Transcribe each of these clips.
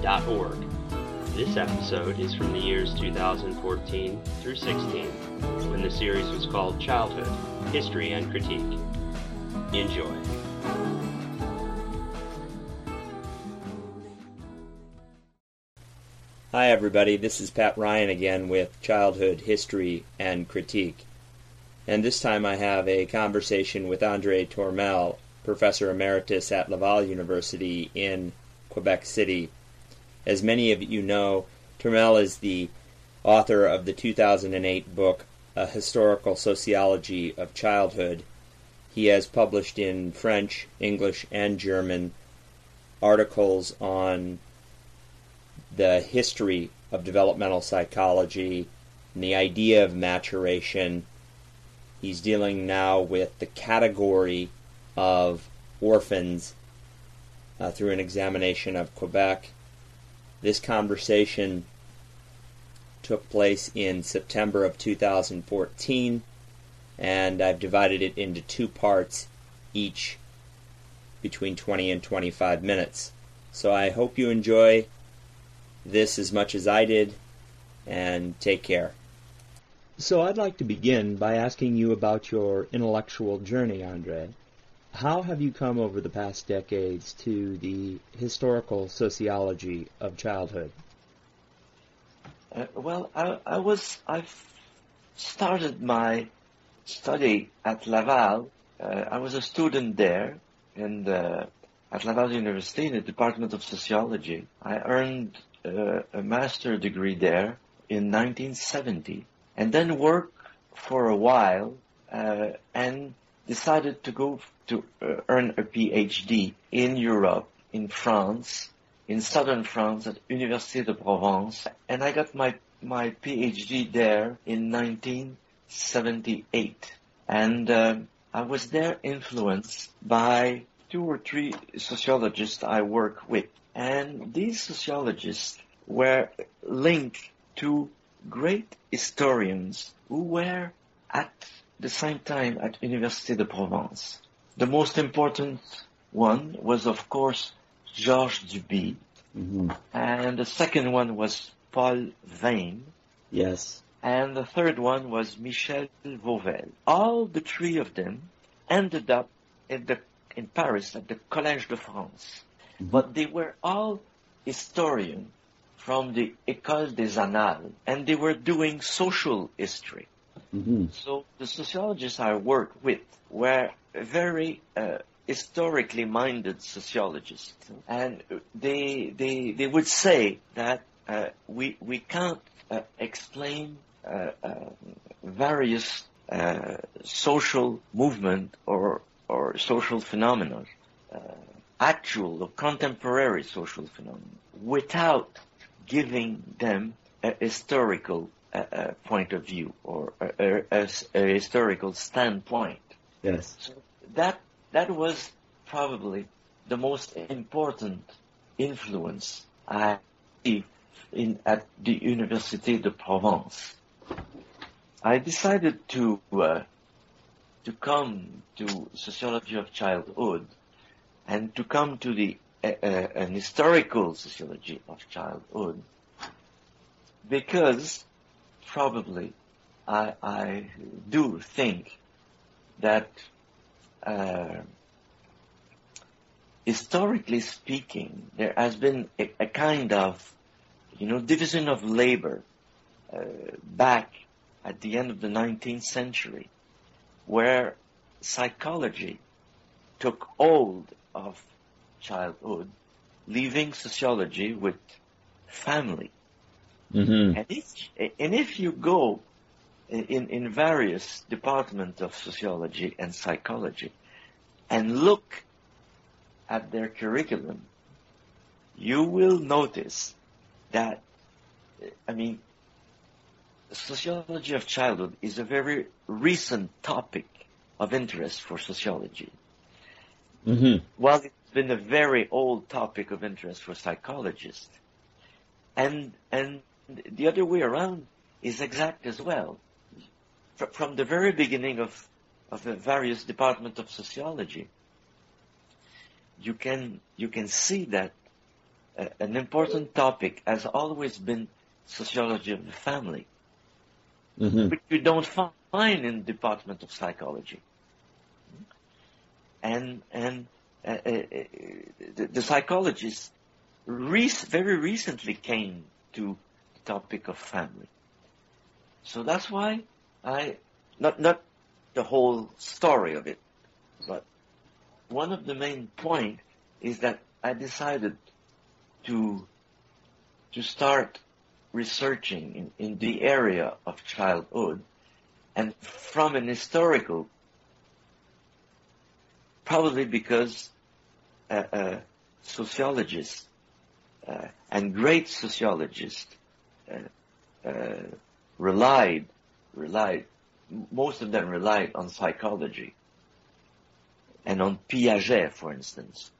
shcy.org. This episode is from the years 2014 through 16, when the series was called Childhood, History and Critique. Enjoy. Hi, everybody. This is Pat Ryan again with Childhood, History and Critique. And this time I have a conversation with Andre Turmel, Professor Emeritus at Laval University in Quebec City. As many of you know, Turmel is the author of the 2008 book, A Historical Sociology of Childhood. He has published in French, English, and German articles on the history of developmental psychology and the idea of maturation. He's dealing now with the category of orphans uh, through an examination of Quebec. This conversation took place in September of 2014, and I've divided it into two parts, each between 20 and 25 minutes. So I hope you enjoy this as much as I did, and take care. So I'd like to begin by asking you about your intellectual journey, Andre. How have you come over the past decades to the historical sociology of childhood? Uh, well, I, I was I've started my study at Laval. Uh, I was a student there in the, at Laval University in the Department of Sociology. I earned uh, a master degree there in 1970, and then worked for a while uh, and decided to go to uh, earn a PhD in Europe, in France, in southern France at Université de Provence, and I got my my PhD there in 1978, and um, I was there influenced by two or three sociologists I work with, and these sociologists were linked to great historians who were at the same time at Université de Provence. The most important one was, of course, Georges Duby, Mm-hmm. and the second one was Paul Veyne, Yes. and the third one was Michel Vovelle. All the three of them ended up in the in Paris at the Collège de France, but they were all historians from the École des Annales, and they were doing social history. Mm-hmm. So the sociologists I worked with were very uh, historically minded sociologists, and they they they would say that uh, we we can't uh, explain uh, uh, various uh, social movement or or social phenomena, actual or contemporary social phenomena, without giving them a historical point of view or a historical standpoint. Yes. So that that was probably the most important influence I received in at the Université de Provence. I decided to uh, to come to sociology of childhood and to come to the uh, uh, an historical sociology of childhood because probably I, I do think that uh, historically speaking, there has been a, a kind of, you know, division of labor uh, back at the end of the 19th century, where psychology took hold of childhood, leaving sociology with family. Mm-hmm. And if, and if you go in, in various departments of sociology and psychology and look at their curriculum, you will notice that, I mean, sociology of childhood is a very recent topic of interest for sociology. Mm-hmm. While it's been a very old topic of interest for psychologists. And, and the other way around is exact as well. From the very beginning of, of the various departments of sociology, you can, you can see that uh, an important topic has always been sociology of the family, Mm-hmm. which you don't find in the department of psychology. And, and uh, uh, uh, the, the psychologists rec- very recently came to the topic of family. So that's why I, not, not the whole story of it, but one of the main point is that I decided to, to start researching in, in the area of childhood and from an historical, probably because uh, uh, sociologists uh, and great sociologists uh, uh, relied, relied, most of them relied on psychology and on Piaget, for instance.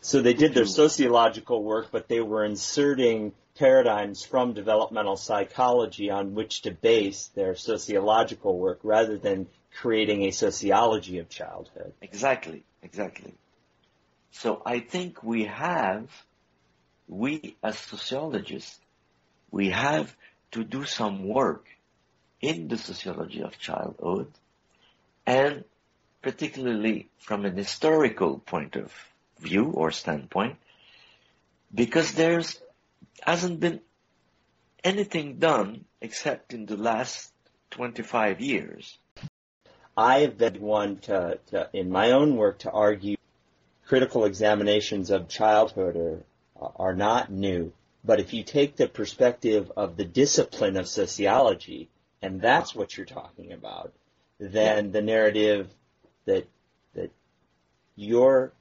So they did their sociological work, but they were inserting paradigms from developmental psychology on which to base their sociological work rather than creating a sociology of childhood. Exactly, exactly. So I think we have, we as sociologists, we have to do some work in the sociology of childhood and particularly from an historical point of view or standpoint because there's hasn't been anything done except in the last 25 years. I have been one to, to in my own work to argue critical examinations of childhood are, are not new. But if you take the perspective of the discipline of sociology, and that's what you're talking about, then the narrative that that you're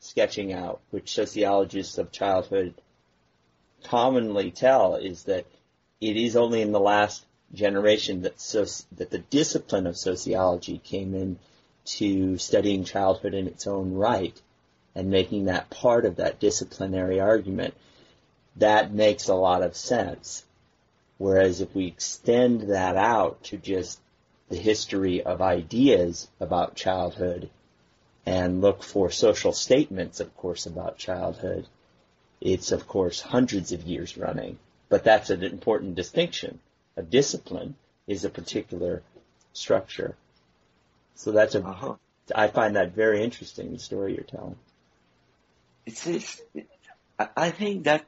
sketching out, which sociologists of childhood commonly tell, is that it is only in the last generation that soci- that the discipline of sociology came in to studying childhood in its own right and making that part of that disciplinary argument. That makes a lot of sense. Whereas if we extend that out to just the history of ideas about childhood and look for social statements, of course, about childhood, it's of course hundreds of years running. But that's an important distinction. A discipline is a particular structure. So that's a, Uh-huh. I find that very interesting, the story you're telling. It's, it's, it, I I think that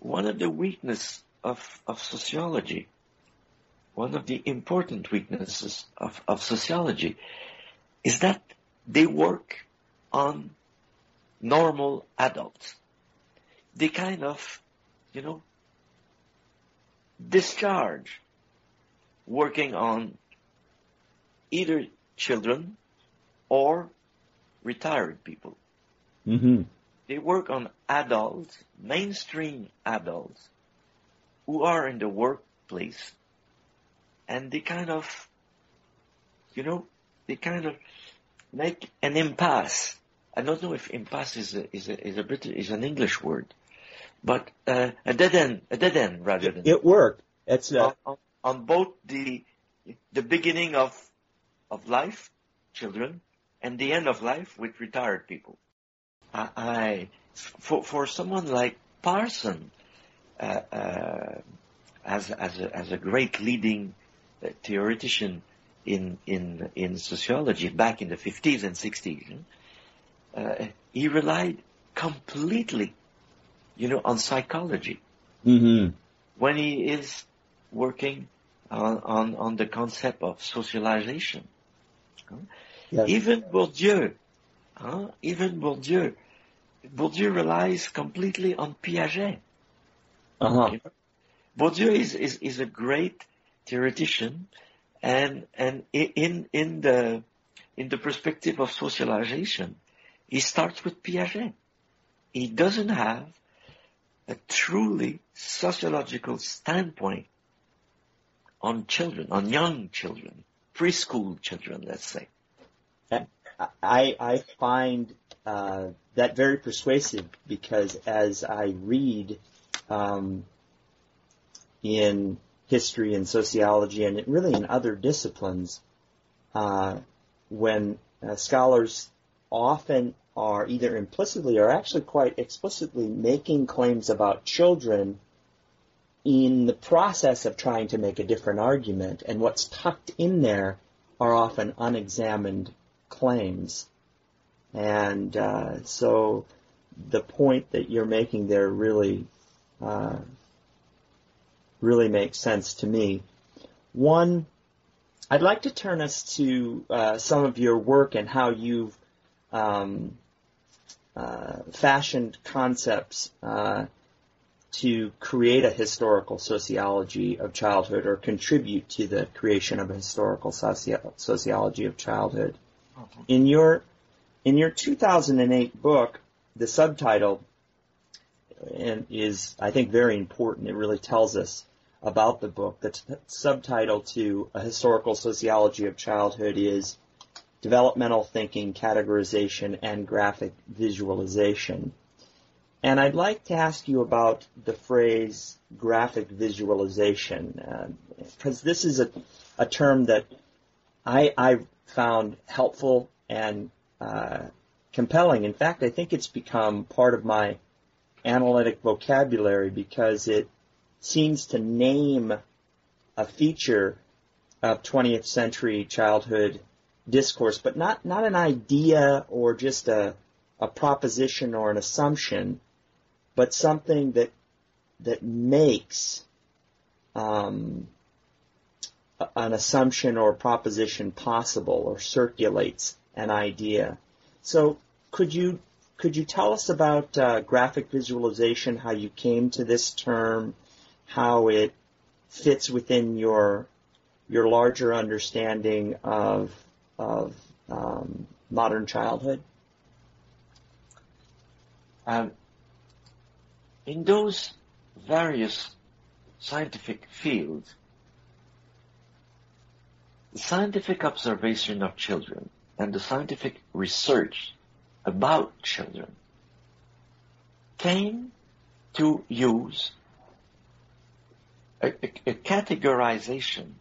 one of the weakness of, of sociology, one of the important weaknesses of, of sociology is that they work on normal adults. They kind of, you know, discharge working on either children or retired people. Mm-hmm. They work on adults, mainstream adults, who are in the workplace, and they kind of, you know, they kind of make an impasse. I don't know if impasse is a, is a, is a British, is an English word, but uh, a dead end, a dead end rather than It worked. It's uh, on, on, on both the the beginning of of life, children, and the end of life with retired people. I, I for for someone like Parson, as as a, as a great leading uh, theoretician in in in sociology back in the 50s and 60s, uh, he relied completely, you know, on psychology mm-hmm. when he is working on, on, on the concept of socialization. Yes. Even Bourdieu, huh? even Bourdieu, Bourdieu relies completely on Piaget. Uh-huh. You know? Bourdieu is, is, is a great theoretician and, and in, in the, in the perspective of socialization, he starts with Piaget. He doesn't have a truly sociological standpoint on children, on young children, preschool children, let's say. I, I find uh, that very persuasive because as I read um, in history and sociology and really in other disciplines, uh, when uh, scholars often are either implicitly or actually quite explicitly making claims about children in the process of trying to make a different argument, and what's tucked in there are often unexamined claims. And uh, so the point that you're making there really, uh, really makes sense to me. One, I'd like to turn us to uh, some of your work and how you've um, uh, fashioned concepts uh, to create a historical sociology of childhood or contribute to the creation of a historical soci- sociology of childhood. Okay. In your in your 2008 book, the subtitle and is I think very important. It really tells us about the book. The t- subtitle to a historical sociology of childhood is developmental thinking, categorization, and graphic visualization. And I'd like to ask you about the phrase graphic visualization, because uh, this is a, a term that I, I found helpful and uh, compelling. In fact, I think it's become part of my analytic vocabulary because it seems to name a feature of 20th century childhood discourse, but not, not an idea or just a, a proposition or an assumption, but something that, that makes, um, an assumption or proposition possible or circulates an idea. So could you could you tell us about uh, graphic visualization, how you came to this term, how it fits within your your larger understanding of of um, modern childhood? Um, in those various scientific fields, the scientific observation of children and the scientific research about children came to use a, a, a categorization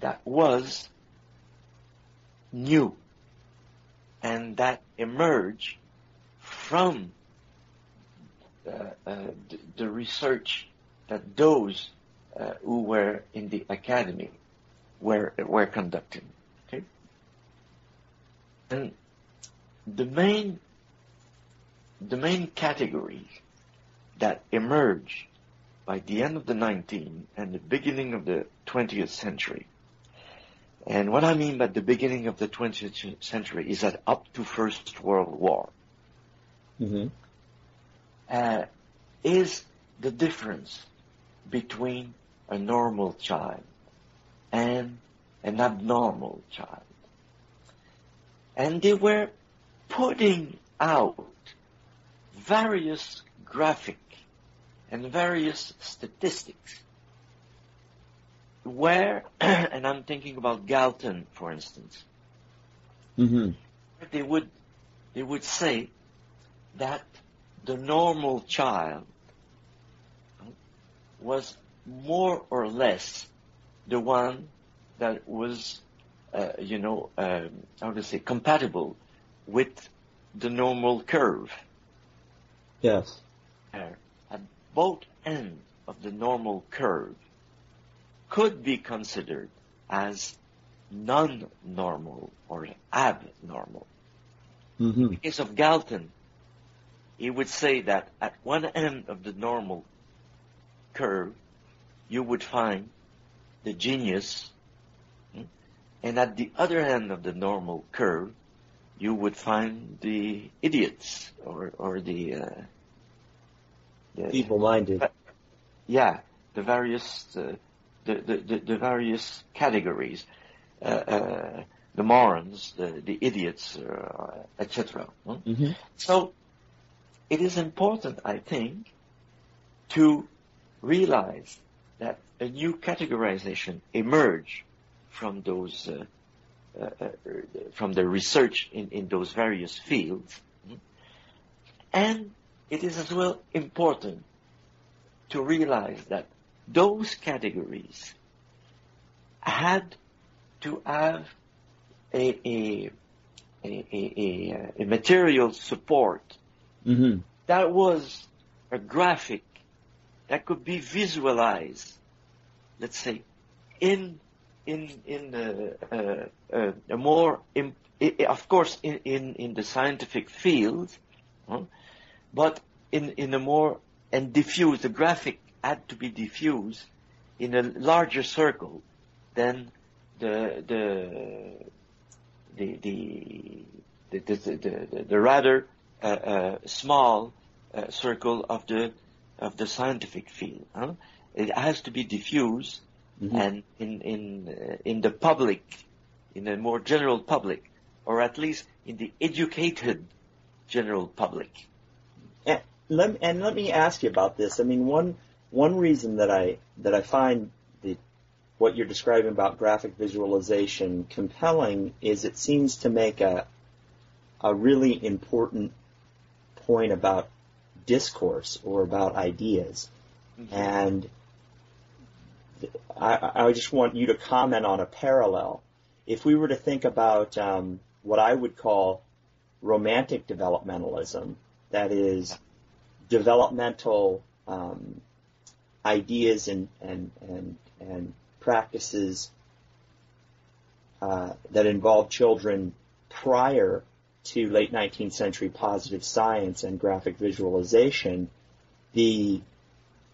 that was new and that emerged from uh, uh, the, the, research that those uh, who were in the academy were were conducting. Okay, and the main the main categories that emerged by the end of the 19th and the beginning of the 20th century and what I mean by the beginning of the 20th century is that up to First World War mm-hmm. uh, is the difference between a normal child and an abnormal child. And they were putting out various graphic and various statistics where, and I'm thinking about Galton, for instance, mm-hmm. they would they would say that the normal child was more or less the one that was, uh, you know, um, how to say, compatible with the normal curve. Yes. At both ends of the normal curve, could be considered as non-normal or abnormal. Mm-hmm. In the case of Galton, he would say that at one end of the normal curve, you would find the genius, hmm, and at the other end of the normal curve, you would find the idiots or or the, uh, the feeble-minded. Yeah, the various uh, the, the, the, various categories, uh, uh, the morons, the, the idiots, uh, etc. Mm-hmm. So it is important, I think, to realize that a new categorization emerged from those uh, from the research in, in those various fields. And it is as well important to realize that those categories had to have a, a, a, a, a material support mm-hmm. that was a graphic that could be visualized, let's say, in in in uh, uh, uh, more, in, of course, in, in, in the scientific field, huh? but in in a more and diffuse. The graphic had to be diffused in a larger circle than the the the the the, the, the, the rather uh, uh, small uh, circle of the of the scientific field. Huh? It has to be diffused mm-hmm. and in in uh, in the public, in the more general public, or at least in the educated general public. And let, and let me ask you about this. I mean, one one reason that I that I find the what you're describing about graphic visualization compelling is it seems to make a a really important point about discourse or about ideas. Mm-hmm. And I, I just want you to comment on a parallel. If we were to think about um, what I would call romantic developmentalism, that is developmental um, ideas and and and and practices uh, that involve children prior to late 19th century positive science and graphic visualization, the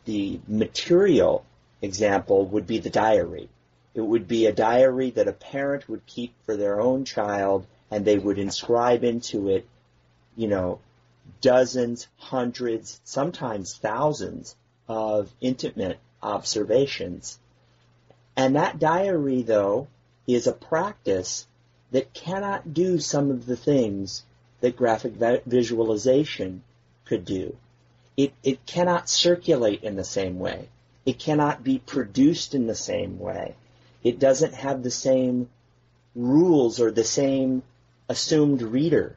the material example would be the diary. It would be a diary that a parent would keep for their own child and they would inscribe into it, you know, dozens, hundreds, sometimes thousands of intimate observations. And that diary, though, is a practice that cannot do some of the things that graphic visualization could do. It, it cannot circulate in the same way. It cannot be produced in the same way. It doesn't have the same rules or the same assumed reader.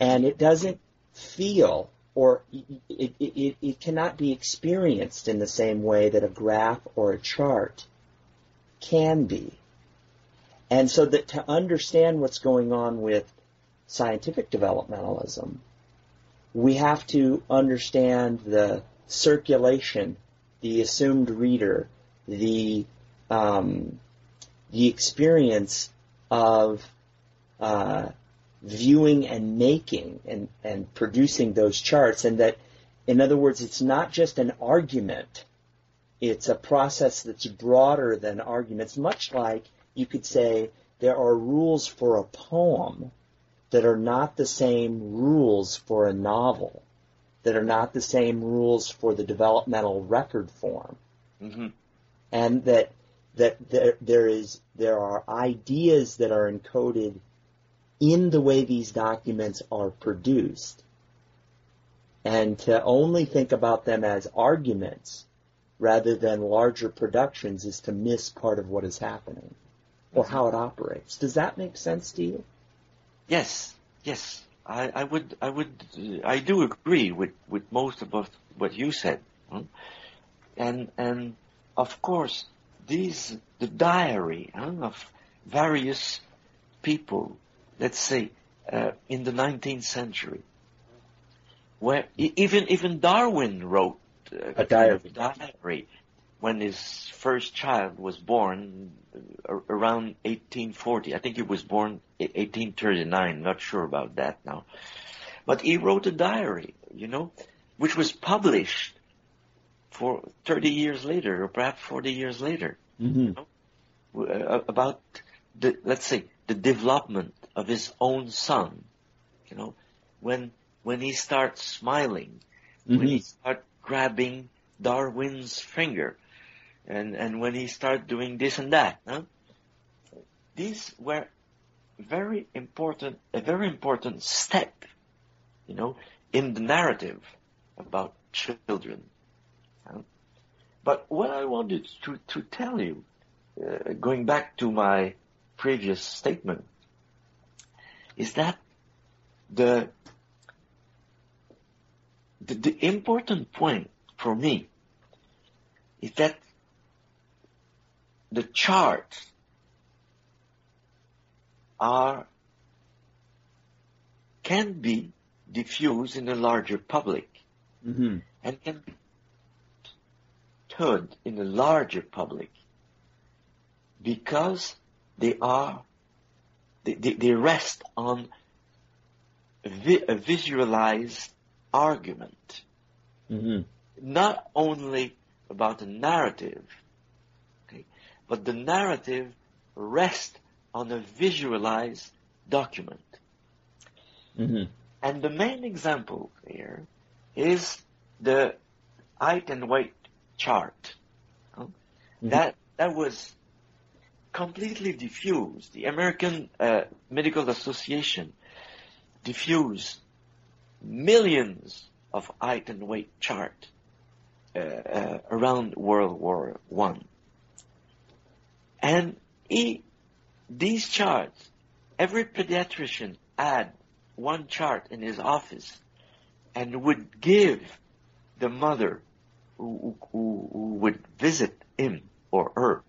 And it doesn't feel or it, it, it, cannot be experienced in the same way that a graph or a chart can be. And so that to understand what's going on with scientific developmentalism, we have to understand the circulation, the assumed reader, the um, the experience of uh, viewing and making and, and producing those charts, and that, in other words, it's not just an argument. It's a process that's broader than arguments, much like you could say there are rules for a poem that are not the same rules for a novel, that are not the same rules for the developmental record form. Mm-hmm. And that that there, there is there are ideas that are encoded in the way these documents are produced. And to only think about them as arguments rather than larger productions is to miss part of what is happening or how it operates. Does that make sense to you? Yes, yes. I, I would, I would, I do agree with, with most of what you said. Hmm? And, and of course, these, the diary huh, of various people let's say, uh, in the 19th century, where even even Darwin wrote uh, a diary. diary when his first child was born uh, around 1840. I think he was born 1839. Not sure about that now, but he wrote a diary, you know, which was published for 30 years later, or perhaps 40 years later, mm-hmm. you know, uh, about the let's say the development of his own son. You know, when when he starts smiling, mm-hmm. when he starts grabbing Darwin's finger, and and when he started doing this and that. Huh? These were very important, a very important step, you know, in the narrative about children. But what I wanted to, to tell you, uh, going back to my previous statement, is that the, the, the important point for me is that the charts are can be diffused in a larger public Mm-hmm. and can be heard in a larger public because they are they, they, they rest on a, vi- a visualized argument Mm-hmm. not only about a narrative but the narrative rests on a visualized document Mm-hmm. and the main example here is the height and weight chart. Uh, That that was completely diffused. The American uh, Medical Association diffused millions of height and weight chart uh, uh, around World War One, and he, these charts, every pediatrician had one chart in his office and would give the mother who, who, who would visit him or her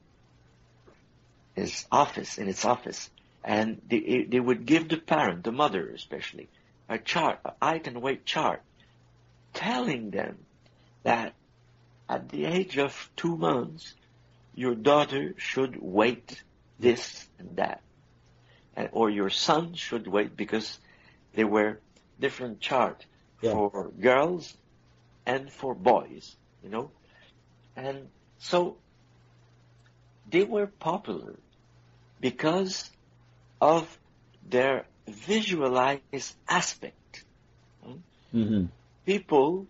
his office in its office. And they, they would give the parent the mother especially a chart a height and weight chart telling them that at the age of two months your daughter should wait this and that and, or your son should wait because there were different chart Yeah. for girls and for boys, you know? And so they were popular because of their visualized aspect. Mm-hmm. People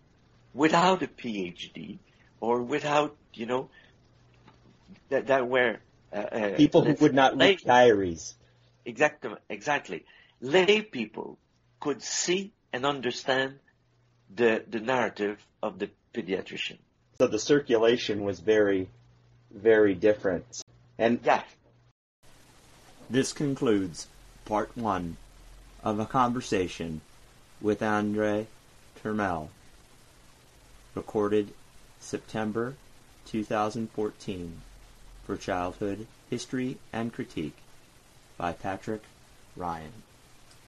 without a PhD or without, you know, that, that were uh, uh, People who would not say- read diaries. Exactly, exactly. Lay people could see and understand the, the narrative of the pediatrician. So the circulation was very, very different. And Yeah, this concludes part one of a conversation with Andre Turmel, recorded September 2014 for Childhood History and Critique by Patrick Ryan.